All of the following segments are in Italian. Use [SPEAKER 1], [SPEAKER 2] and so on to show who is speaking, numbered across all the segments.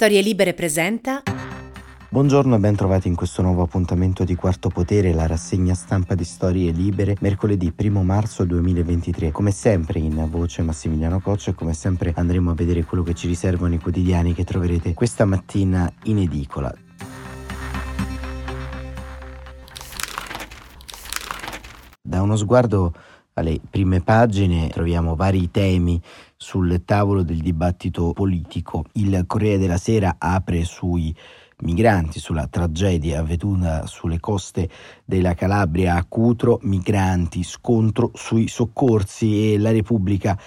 [SPEAKER 1] Storie Libere presenta.
[SPEAKER 2] Buongiorno e ben trovati in questo nuovo appuntamento di Quarto Potere, la rassegna stampa di Storie Libere, mercoledì 1 marzo 2023. Come sempre in voce Massimiliano Coccio e come sempre andremo a vedere quello che ci riservano i quotidiani che troverete questa mattina in edicola. Da uno sguardo alle prime pagine troviamo vari temi sul tavolo del dibattito politico. Il Corriere della Sera apre sui migranti, sulla tragedia avvenuta sulle coste della Calabria a Cutro, migranti, scontro sui soccorsi e la Repubblica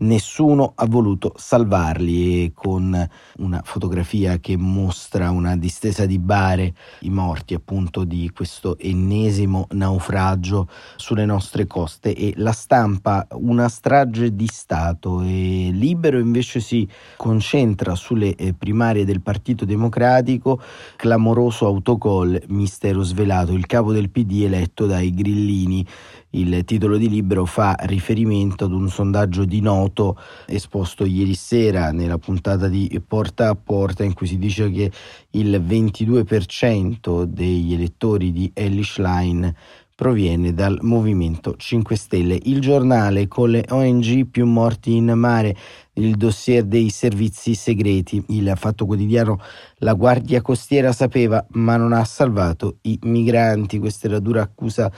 [SPEAKER 2] nessuno ha voluto salvarli e con una fotografia che mostra una distesa di bare, i morti appunto di questo ennesimo naufragio sulle nostre coste. E la stampa una strage di Stato. E Libero invece si concentra sulle eh, primarie del Partito Democratico, clamoroso autogol, mistero svelato, il capo del PD eletto dai grillini il titolo di libro fa riferimento ad un sondaggio di Noto esposto ieri sera nella puntata di Porta a Porta in cui si dice che il 22% degli elettori di Elish Line proviene dal Movimento 5 Stelle. Il giornale con le ONG più morti in mare, il dossier dei servizi segreti, il fatto quotidiano La Guardia Costiera sapeva ma non ha salvato i migranti. Questa è la dura accusa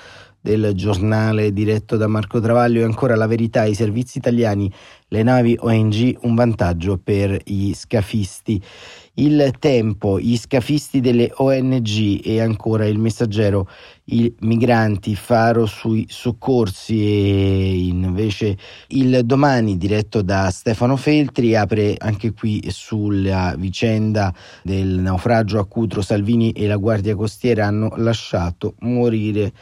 [SPEAKER 2] del giornale diretto da Marco Travaglio e ancora la verità, i servizi italiani, le navi ONG, un vantaggio per gli scafisti. Il tempo, gli scafisti delle ONG e ancora il messaggero, i migranti, faro sui soccorsi e invece il domani diretto da Stefano Feltri apre anche qui sulla vicenda del naufragio a Cutro. Salvini e la Guardia Costiera hanno lasciato morire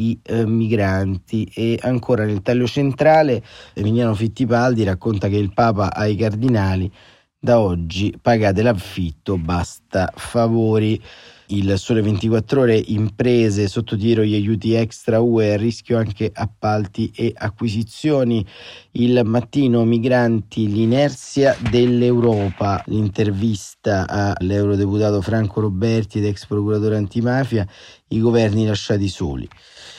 [SPEAKER 2] i eh, migranti e ancora nel taglio centrale Emiliano Fittipaldi racconta che il Papa ai cardinali da oggi pagate l'affitto, basta favori il Sole 24 Ore, imprese sotto tiro gli aiuti extra UE, a rischio anche appalti e acquisizioni. Il mattino migranti, l'inerzia dell'Europa, l'intervista all'eurodeputato Franco Roberti ed ex procuratore antimafia, i governi lasciati soli.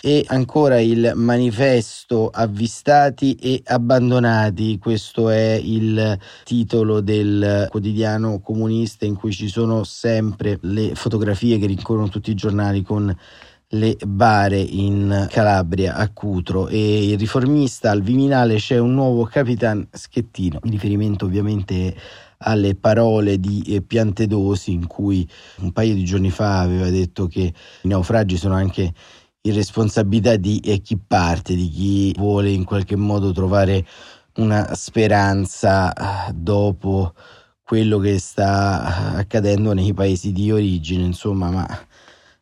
[SPEAKER 2] E ancora il manifesto avvistati e abbandonati, questo è il titolo del quotidiano comunista in cui ci sono sempre le fotografie che rincorrono tutti i giornali con le bare in Calabria a Cutro. E il riformista al Viminale c'è un nuovo capitan Schettino, in riferimento ovviamente alle parole di eh, Piantedosi in cui un paio di giorni fa aveva detto che i naufragi sono anche irresponsabilità di chi parte, di chi vuole in qualche modo trovare una speranza eh, dopo quello che sta accadendo nei paesi di origine, insomma, ma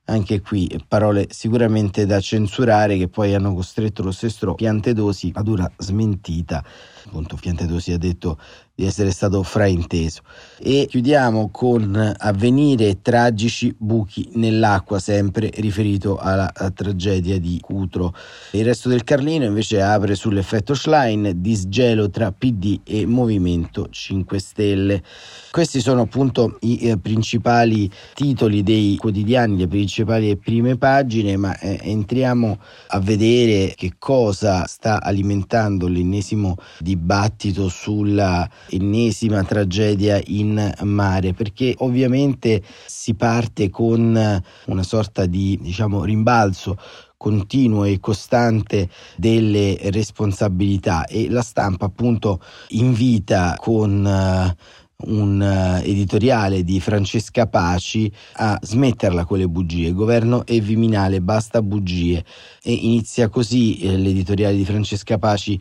[SPEAKER 2] anche qui parole sicuramente da censurare che poi hanno costretto lo stesso Piantedosi ad una smentita. Appunto, Piantedosi ha detto di essere stato frainteso. E chiudiamo con avvenire tragici buchi nell'acqua, sempre riferito alla tragedia di Cutro. Il resto del Carlino invece apre sull'effetto Schlein, disgelo tra PD e Movimento 5 Stelle. Questi sono appunto i eh, principali titoli dei quotidiani, le principali prime pagine, ma eh, entriamo a vedere che cosa sta alimentando l'ennesimo dibattito sulla ennesima tragedia in mare, perché ovviamente si parte con una sorta di diciamo rimbalzo continuo e costante delle responsabilità e la stampa appunto invita con uh, un uh, editoriale di Francesca Paci a smetterla con le bugie, governo e Viminale, basta bugie. E inizia così eh, l'editoriale di Francesca Paci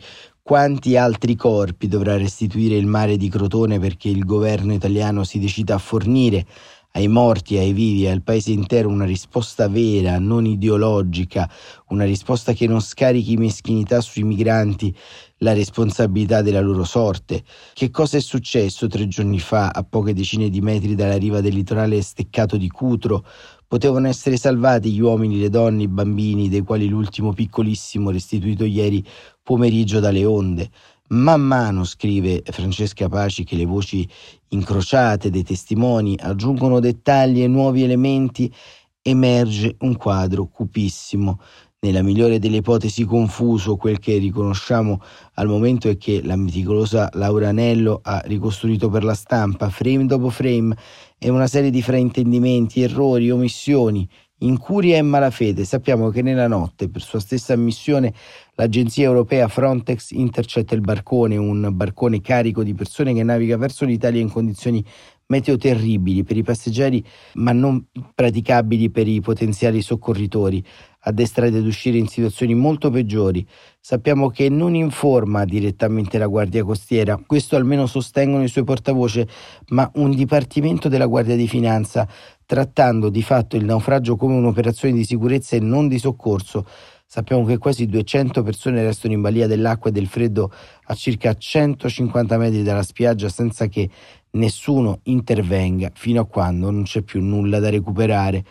[SPEAKER 2] quanti altri corpi dovrà restituire il mare di Crotone perché il governo italiano si decida a fornire ai morti, ai vivi, al paese intero una risposta vera, non ideologica, una risposta che non scarichi meschinità sui migranti la responsabilità della loro sorte. Che cosa è successo tre giorni fa, a poche decine di metri dalla riva del litorale steccato di Cutro? Potevano essere salvati gli uomini, le donne, i bambini, dei quali l'ultimo piccolissimo restituito ieri pomeriggio dalle onde. Man mano, scrive Francesca Paci, che le voci incrociate dei testimoni aggiungono dettagli e nuovi elementi, emerge un quadro cupissimo. Nella migliore delle ipotesi confuso, quel che riconosciamo al momento è che la meticolosa Laura Anello ha ricostruito per la stampa, frame dopo frame, e una serie di fraintendimenti, errori, omissioni, Incuria e malafede. Sappiamo che nella notte, per sua stessa ammissione, l'agenzia europea Frontex intercetta il barcone, un barcone carico di persone che naviga verso l'Italia in condizioni meteo terribili per i passeggeri, ma non praticabili per i potenziali soccorritori, addestrati ad uscire in situazioni molto peggiori. Sappiamo che non informa direttamente la Guardia Costiera, questo almeno sostengono i suoi portavoce, ma un dipartimento della Guardia di Finanza trattando di fatto il naufragio come un'operazione di sicurezza e non di soccorso. Sappiamo che quasi 200 persone restano in balia dell'acqua e del freddo a circa 150 metri dalla spiaggia senza che nessuno intervenga fino a quando non c'è più nulla da recuperare.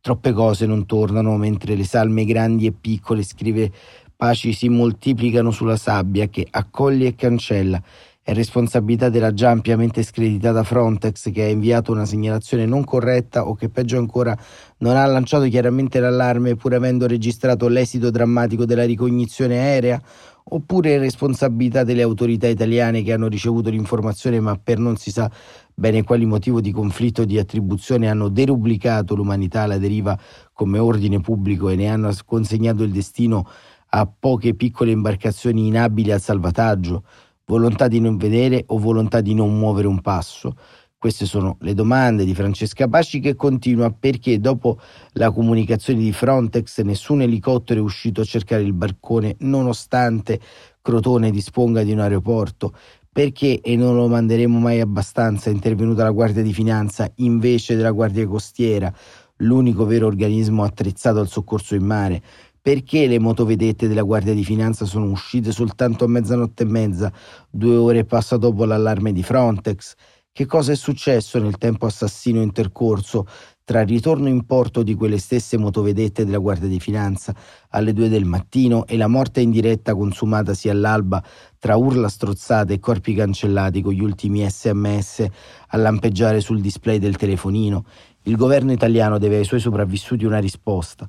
[SPEAKER 2] Troppe cose non tornano mentre le salme grandi e piccole, scrive Paci, si moltiplicano sulla sabbia che accoglie e cancella è responsabilità della già ampiamente screditata Frontex che ha inviato una segnalazione non corretta o che peggio ancora non ha lanciato chiaramente l'allarme pur avendo registrato l'esito drammatico della ricognizione aerea? Oppure è responsabilità delle autorità italiane che hanno ricevuto l'informazione ma per non si sa bene quali motivo di conflitto di attribuzione hanno derubricato l'umanità alla deriva come ordine pubblico e ne hanno consegnato il destino a poche piccole imbarcazioni inabili al salvataggio? Volontà di non vedere o volontà di non muovere un passo? Queste sono le domande di Francesca Pasci che continua perché dopo la comunicazione di Frontex nessun elicottero è uscito a cercare il barcone nonostante Crotone disponga di un aeroporto. Perché, e non lo manderemo mai abbastanza, è intervenuta la Guardia di Finanza invece della Guardia Costiera, l'unico vero organismo attrezzato al soccorso in mare? Perché le motovedette della Guardia di Finanza sono uscite soltanto a mezzanotte e mezza, due ore e passa dopo l'allarme di Frontex? Che cosa è successo nel tempo assassino intercorso tra il ritorno in porto di quelle stesse motovedette della Guardia di Finanza alle due del mattino e la morte in diretta consumatasi all'alba tra urla strozzate e corpi cancellati con gli ultimi sms a lampeggiare sul display del telefonino? Il governo italiano deve ai suoi sopravvissuti una risposta.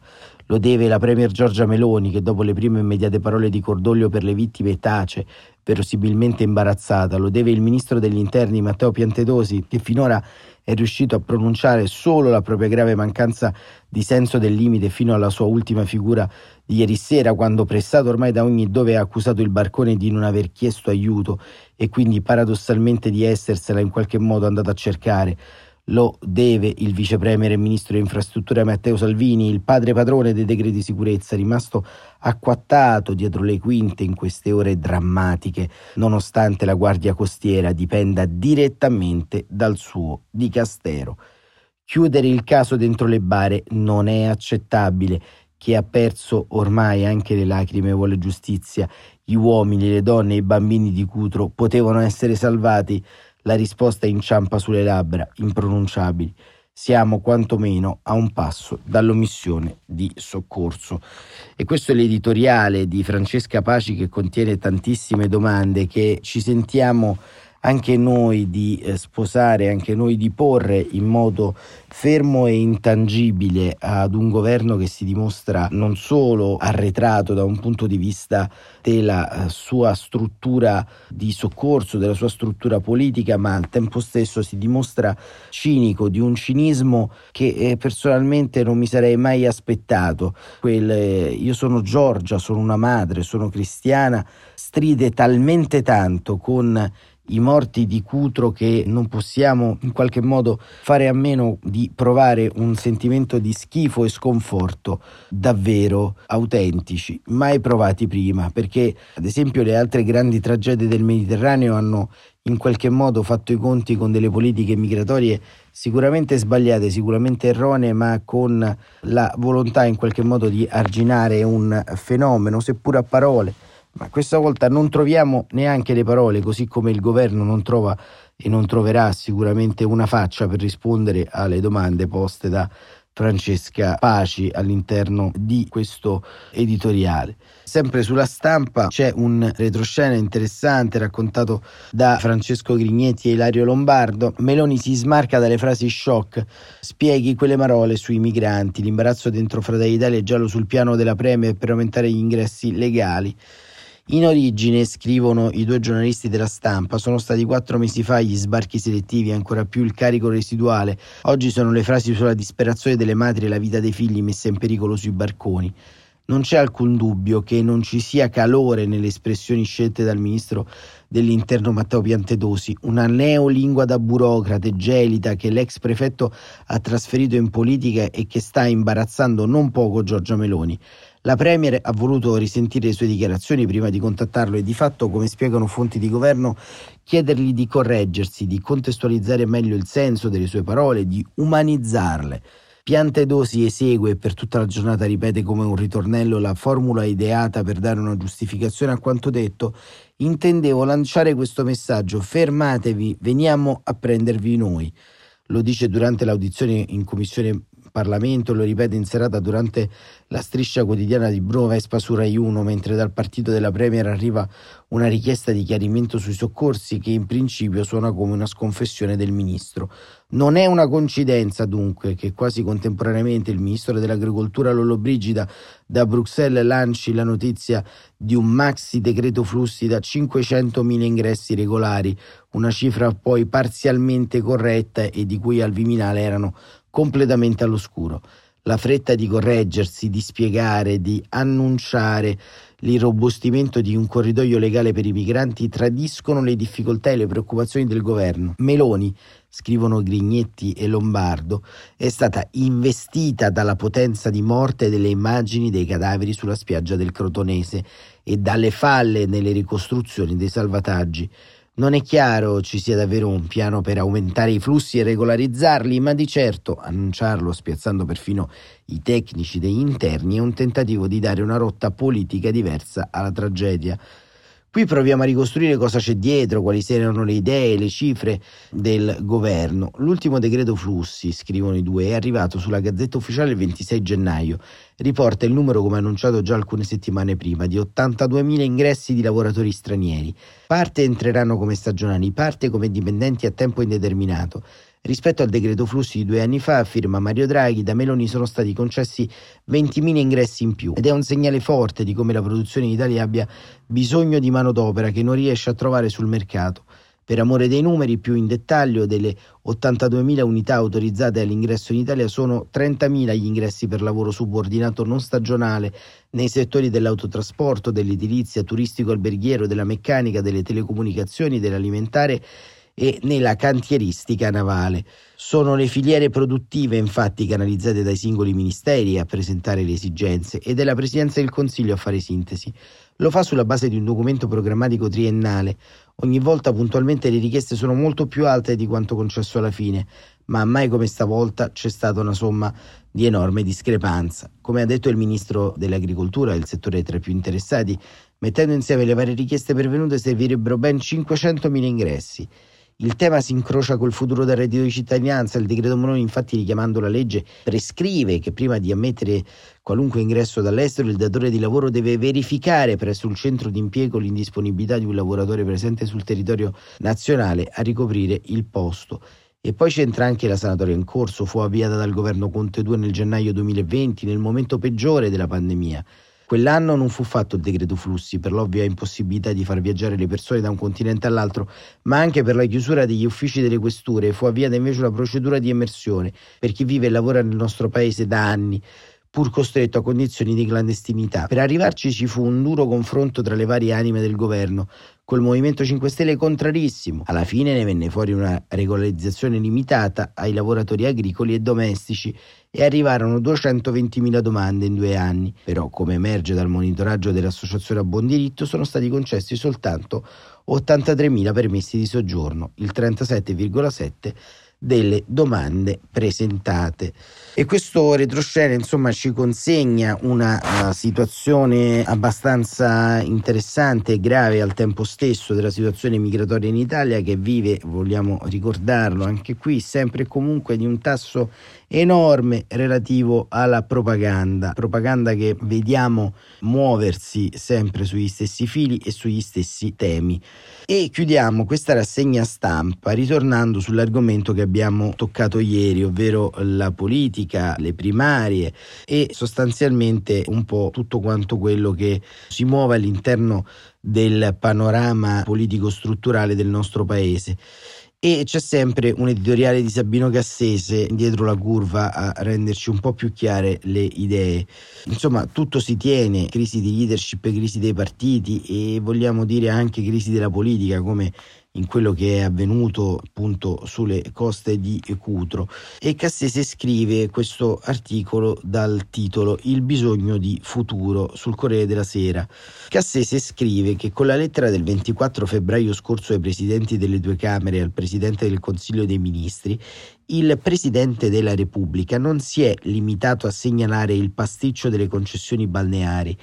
[SPEAKER 2] Lo deve la Premier Giorgia Meloni che dopo le prime immediate parole di cordoglio per le vittime tace, verosimilmente imbarazzata. Lo deve il ministro degli interni Matteo Piantedosi che finora è riuscito a pronunciare solo la propria grave mancanza di senso del limite fino alla sua ultima figura di ieri sera quando pressato ormai da ogni dove ha accusato il barcone di non aver chiesto aiuto e quindi paradossalmente di essersela in qualche modo andato a cercare lo deve il vice premier e ministro delle infrastrutture Matteo Salvini, il padre padrone dei decreti di sicurezza, rimasto acquattato dietro le quinte in queste ore drammatiche, nonostante la Guardia Costiera dipenda direttamente dal suo dicastero. Chiudere il caso dentro le bare non è accettabile. Chi ha perso ormai anche le lacrime vuole giustizia. Gli uomini, le donne e i bambini di Cutro potevano essere salvati la risposta inciampa sulle labbra, impronunciabili. Siamo quantomeno a un passo dall'omissione di soccorso. E questo è l'editoriale di Francesca Paci che contiene tantissime domande che ci sentiamo anche noi di eh, sposare, anche noi di porre in modo fermo e intangibile ad un governo che si dimostra non solo arretrato da un punto di vista della eh, sua struttura di soccorso, della sua struttura politica, ma al tempo stesso si dimostra cinico, di un cinismo che eh, personalmente non mi sarei mai aspettato. Quel, io sono Giorgia, sono una madre, sono cristiana, stride talmente tanto con i morti di Cutro che non possiamo in qualche modo fare a meno di provare un sentimento di schifo e sconforto davvero autentici, mai provati prima, perché ad esempio le altre grandi tragedie del Mediterraneo hanno in qualche modo fatto i conti con delle politiche migratorie sicuramente sbagliate, sicuramente erronee, ma con la volontà in qualche modo di arginare un fenomeno, seppur a parole ma questa volta non troviamo neanche le parole, così come il governo non trova e non troverà sicuramente una faccia per rispondere alle domande poste da Francesca Paci all'interno di questo editoriale. Sempre sulla stampa c'è un retroscena interessante raccontato da Francesco Grignetti e Ilario Lombardo. Meloni si smarca dalle frasi shock, spieghi quelle parole sui migranti, l'imbarazzo dentro Fratelli d'Italia è giallo sul piano della Premier per aumentare gli ingressi legali. In origine, scrivono i due giornalisti della stampa, sono stati quattro mesi fa gli sbarchi selettivi ancora più il carico residuale. Oggi sono le frasi sulla disperazione delle madri e la vita dei figli messa in pericolo sui barconi. Non c'è alcun dubbio che non ci sia calore nelle espressioni scelte dal ministro dell'interno Matteo Piantedosi, una neolingua da burocrate gelida che l'ex prefetto ha trasferito in politica e che sta imbarazzando non poco Giorgia Meloni. La Premier ha voluto risentire le sue dichiarazioni prima di contattarlo e di fatto, come spiegano fonti di governo, chiedergli di correggersi, di contestualizzare meglio il senso delle sue parole, di umanizzarle. Piantedosi esegue e per tutta la giornata ripete come un ritornello la formula ideata per dare una giustificazione a quanto detto. Intendevo lanciare questo messaggio: fermatevi, veniamo a prendervi noi. Lo dice durante l'audizione in commissione Parlamento, lo ripete in serata durante la striscia quotidiana di Bruno Vespa su Rai 1, mentre dal partito della Premier arriva una richiesta di chiarimento sui soccorsi che in principio suona come una sconfessione del ministro. Non è una coincidenza dunque che quasi contemporaneamente il ministro dell'agricoltura Lollobrigida da Bruxelles lanci la notizia di un maxi decreto flussi da 500.000 ingressi regolari, una cifra poi parzialmente corretta e di cui al Viminale erano completamente all'oscuro. La fretta di correggersi, di spiegare, di annunciare l'irrobustimento di un corridoio legale per i migranti tradiscono le difficoltà e le preoccupazioni del governo. Meloni, scrivono Grignetti e Lombardo, è stata investita dalla potenza di morte delle immagini dei cadaveri sulla spiaggia del Crotonese e dalle falle nelle ricostruzioni dei salvataggi. Non è chiaro ci sia davvero un piano per aumentare i flussi e regolarizzarli, ma di certo annunciarlo spiazzando perfino i tecnici degli interni è un tentativo di dare una rotta politica diversa alla tragedia. Qui proviamo a ricostruire cosa c'è dietro, quali erano le idee, le cifre del governo. L'ultimo decreto flussi, scrivono i due, è arrivato sulla Gazzetta Ufficiale il 26 gennaio. Riporta il numero, come annunciato già alcune settimane prima, di 82.000 ingressi di lavoratori stranieri. Parte entreranno come stagionali, parte come dipendenti a tempo indeterminato. Rispetto al decreto flussi di due anni fa, afferma Mario Draghi, da Meloni sono stati concessi 20.000 ingressi in più ed è un segnale forte di come la produzione in Italia abbia bisogno di manodopera che non riesce a trovare sul mercato. Per amore dei numeri, più in dettaglio, delle 82.000 unità autorizzate all'ingresso in Italia sono 30.000 gli ingressi per lavoro subordinato non stagionale nei settori dell'autotrasporto, dell'edilizia, turistico-alberghiero, della meccanica, delle telecomunicazioni, dell'alimentare e nella cantieristica navale. Sono le filiere produttive infatti canalizzate dai singoli ministeri a presentare le esigenze ed è la Presidenza del Consiglio a fare sintesi. Lo fa sulla base di un documento programmatico triennale. Ogni volta puntualmente le richieste sono molto più alte di quanto concesso alla fine, ma mai come stavolta c'è stata una somma di enorme discrepanza. Come ha detto il ministro dell'Agricoltura, il settore tra i più interessati, mettendo insieme le varie richieste pervenute servirebbero ben 500.000 ingressi. Il tema si incrocia col futuro del reddito di cittadinanza. Il decreto Meloni, infatti, richiamando la legge, prescrive che prima di ammettere qualunque ingresso dall'estero, il datore di lavoro deve verificare presso il centro di impiego l'indisponibilità di un lavoratore presente sul territorio nazionale a ricoprire il posto. E poi c'entra anche la sanatoria in corso, fu avviata dal governo Conte 2 nel gennaio 2020, nel momento peggiore della pandemia. Quell'anno non fu fatto il decreto flussi per l'ovvia impossibilità di far viaggiare le persone da un continente all'altro, ma anche per la chiusura degli uffici delle questure. Fu avviata invece una procedura di immersione per chi vive e lavora nel nostro paese da anni pur costretto a condizioni di clandestinità. Per arrivarci ci fu un duro confronto tra le varie anime del governo, col Movimento 5 Stelle contrarissimo. Alla fine ne venne fuori una regolarizzazione limitata ai lavoratori agricoli e domestici e arrivarono 220.000 domande in due anni. Però, come emerge dal monitoraggio dell'Associazione a Buon Diritto, sono stati concessi soltanto 83.000 permessi di soggiorno, il 37,7% delle domande presentate. E questo retroscena insomma ci consegna una uh, situazione abbastanza interessante e grave al tempo stesso della situazione migratoria in Italia che vive, vogliamo ricordarlo anche qui, sempre e comunque di un tasso enorme relativo alla propaganda, propaganda che vediamo muoversi sempre sugli stessi fili e sugli stessi temi. E chiudiamo questa rassegna stampa ritornando sull'argomento che abbiamo toccato ieri, ovvero la politica, le primarie e sostanzialmente un po' tutto quanto quello che si muove all'interno del panorama politico strutturale del nostro paese e c'è sempre un editoriale di Sabino Cassese dietro la curva a renderci un po' più chiare le idee. Insomma, tutto si tiene, crisi di leadership, crisi dei partiti e vogliamo dire anche crisi della politica come in quello che è avvenuto appunto sulle coste di Cutro e Cassese scrive questo articolo dal titolo Il bisogno di futuro sul Corriere della Sera. Cassese scrive che con la lettera del 24 febbraio scorso ai presidenti delle due Camere e al Presidente del Consiglio dei Ministri il Presidente della Repubblica non si è limitato a segnalare il pasticcio delle concessioni balneari,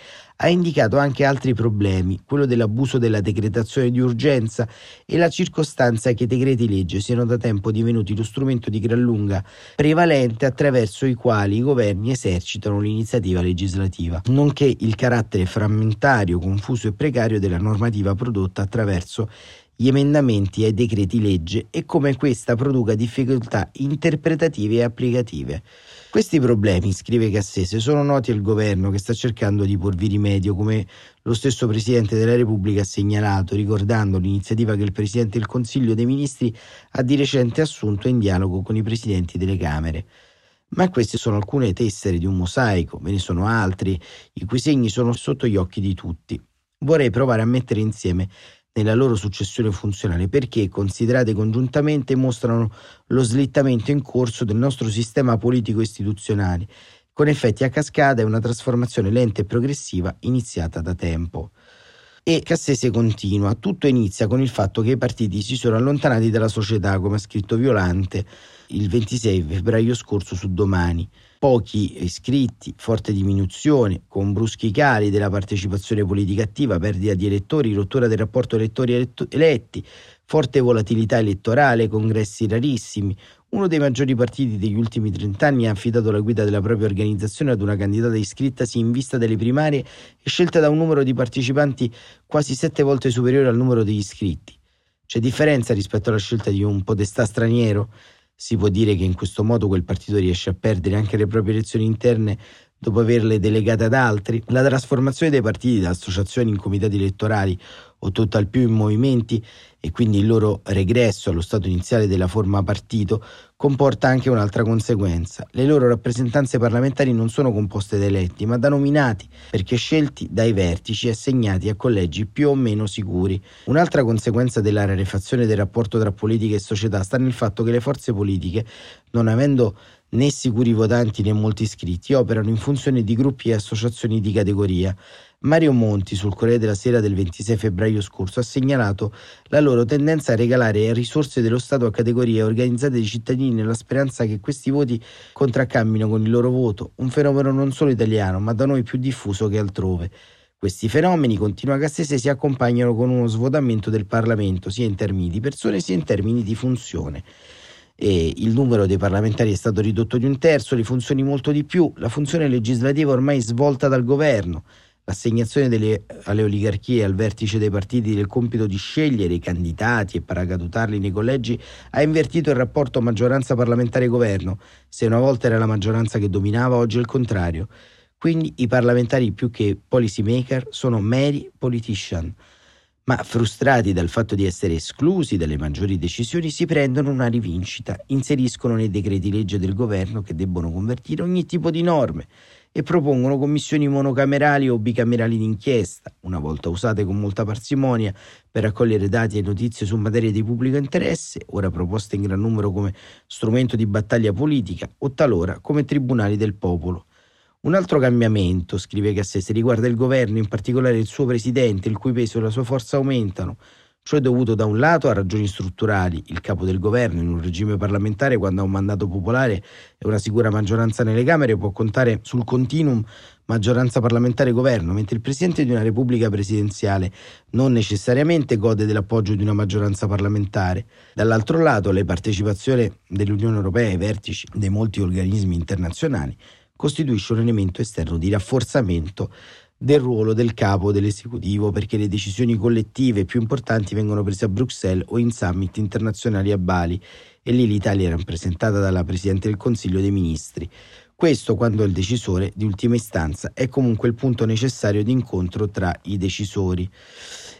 [SPEAKER 2] ha indicato anche altri problemi, quello dell'abuso della decretazione di urgenza e la circostanza che i decreti legge siano da tempo divenuti lo strumento di gran lunga prevalente attraverso i quali i governi esercitano l'iniziativa legislativa, nonché il carattere frammentario, confuso e precario della normativa prodotta attraverso gli emendamenti ai decreti legge e come questa produca difficoltà interpretative e applicative. Questi problemi, scrive Cassese, sono noti al governo che sta cercando di porvi rimedio, come lo stesso Presidente della Repubblica ha segnalato, ricordando l'iniziativa che il Presidente del Consiglio dei Ministri ha di recente assunto in dialogo con i Presidenti delle Camere. Ma queste sono alcune tessere di un mosaico, ve ne sono altri, i cui segni sono sotto gli occhi di tutti. Vorrei provare a mettere insieme nella loro successione funzionale perché, considerate congiuntamente, mostrano lo slittamento in corso del nostro sistema politico-istituzionale, con effetti a cascata e una trasformazione lenta e progressiva iniziata da tempo. E Cassese continua, tutto inizia con il fatto che i partiti si sono allontanati dalla società, come ha scritto Violante il 26 febbraio scorso su Domani pochi iscritti, forte diminuzione, con bruschi cali della partecipazione politica attiva, perdita di elettori, rottura del rapporto elettori-eletti, forte volatilità elettorale, congressi rarissimi. Uno dei maggiori partiti degli ultimi trent'anni ha affidato la guida della propria organizzazione ad una candidata iscrittasi in vista delle primarie e scelta da un numero di partecipanti quasi sette volte superiore al numero degli iscritti. C'è differenza rispetto alla scelta di un podestà straniero? Si può dire che in questo modo quel partito riesce a perdere anche le proprie elezioni interne dopo averle delegate ad altri? La trasformazione dei partiti da associazioni in comitati elettorali o tutt'al più in movimenti e quindi il loro regresso allo stato iniziale della forma partito comporta anche un'altra conseguenza. Le loro rappresentanze parlamentari non sono composte da eletti, ma da nominati, perché scelti dai vertici e assegnati a collegi più o meno sicuri. Un'altra conseguenza della rarefazione del rapporto tra politica e società sta nel fatto che le forze politiche, non avendo né sicuri votanti né molti iscritti, operano in funzione di gruppi e associazioni di categoria. Mario Monti sul Corriere della Sera del 26 febbraio scorso ha segnalato la loro tendenza a regalare risorse dello Stato a categorie organizzate di cittadini nella speranza che questi voti contraccambino con il loro voto, un fenomeno non solo italiano ma da noi più diffuso che altrove. Questi fenomeni, continua Cassese, si accompagnano con uno svuotamento del Parlamento, sia in termini di persone sia in termini di funzione e il numero dei parlamentari è stato ridotto di un terzo, le funzioni molto di più, la funzione legislativa ormai svolta dal governo, l'assegnazione delle, alle oligarchie e al vertice dei partiti del compito di scegliere i candidati e paracadutarli nei collegi ha invertito il rapporto maggioranza parlamentare-governo, se una volta era la maggioranza che dominava, oggi è il contrario. Quindi i parlamentari più che policy maker sono meri politician ma frustrati dal fatto di essere esclusi dalle maggiori decisioni si prendono una rivincita, inseriscono nei decreti legge del governo che debbono convertire ogni tipo di norme e propongono commissioni monocamerali o bicamerali d'inchiesta, una volta usate con molta parsimonia per raccogliere dati e notizie su materie di pubblico interesse, ora proposte in gran numero come strumento di battaglia politica o talora come tribunali del popolo. Un altro cambiamento, scrive Cassese, riguarda il governo, in particolare il suo presidente, il cui peso e la sua forza aumentano. Ciò è dovuto da un lato a ragioni strutturali, il capo del governo in un regime parlamentare quando ha un mandato popolare e una sicura maggioranza nelle Camere può contare sul continuum maggioranza parlamentare-governo, mentre il Presidente di una Repubblica presidenziale non necessariamente gode dell'appoggio di una maggioranza parlamentare. Dall'altro lato, la partecipazione dell'Unione Europea ai vertici dei molti organismi internazionali costituisce un elemento esterno di rafforzamento del ruolo del capo dell'esecutivo perché le decisioni collettive più importanti vengono prese a Bruxelles o in summit internazionali a Bali e lì l'Italia è rappresentata dalla Presidente del Consiglio dei Ministri. Questo quando il decisore di ultima istanza è comunque il punto necessario di incontro tra i decisori.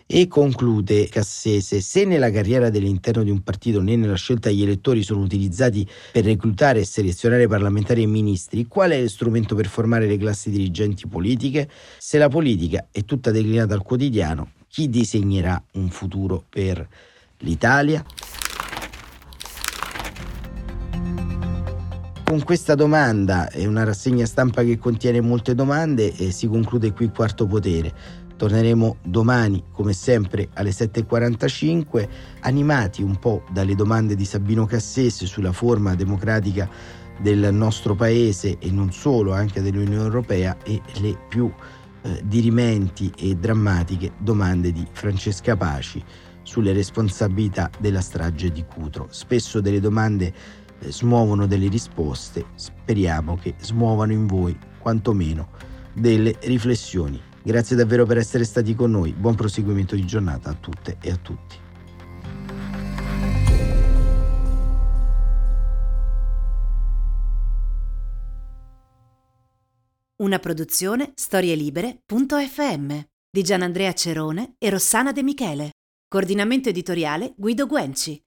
[SPEAKER 2] E conclude Cassese, se nella carriera dell'interno di un partito né nella scelta gli elettori sono utilizzati per reclutare e selezionare parlamentari e ministri, qual è lo strumento per formare le classi dirigenti politiche? Se la politica è tutta declinata al quotidiano, chi disegnerà un futuro per l'Italia? Con questa domanda e una rassegna stampa che contiene molte domande eh, si conclude qui quarto potere. Torneremo domani, come sempre, alle 7.45, animati un po' dalle domande di Sabino Cassese sulla forma democratica del nostro paese e non solo, anche dell'Unione Europea e le più eh, dirimenti e drammatiche domande di Francesca Paci sulle responsabilità della strage di Cutro. Spesso delle domande smuovono delle risposte, speriamo che smuovano in voi quantomeno delle riflessioni. Grazie davvero per essere stati con noi, buon proseguimento di giornata a tutte e a tutti.
[SPEAKER 1] Una produzione storielibere.fm di Gianandrea Cerone e Rossana De Michele. Coordinamento editoriale Guido Guenci.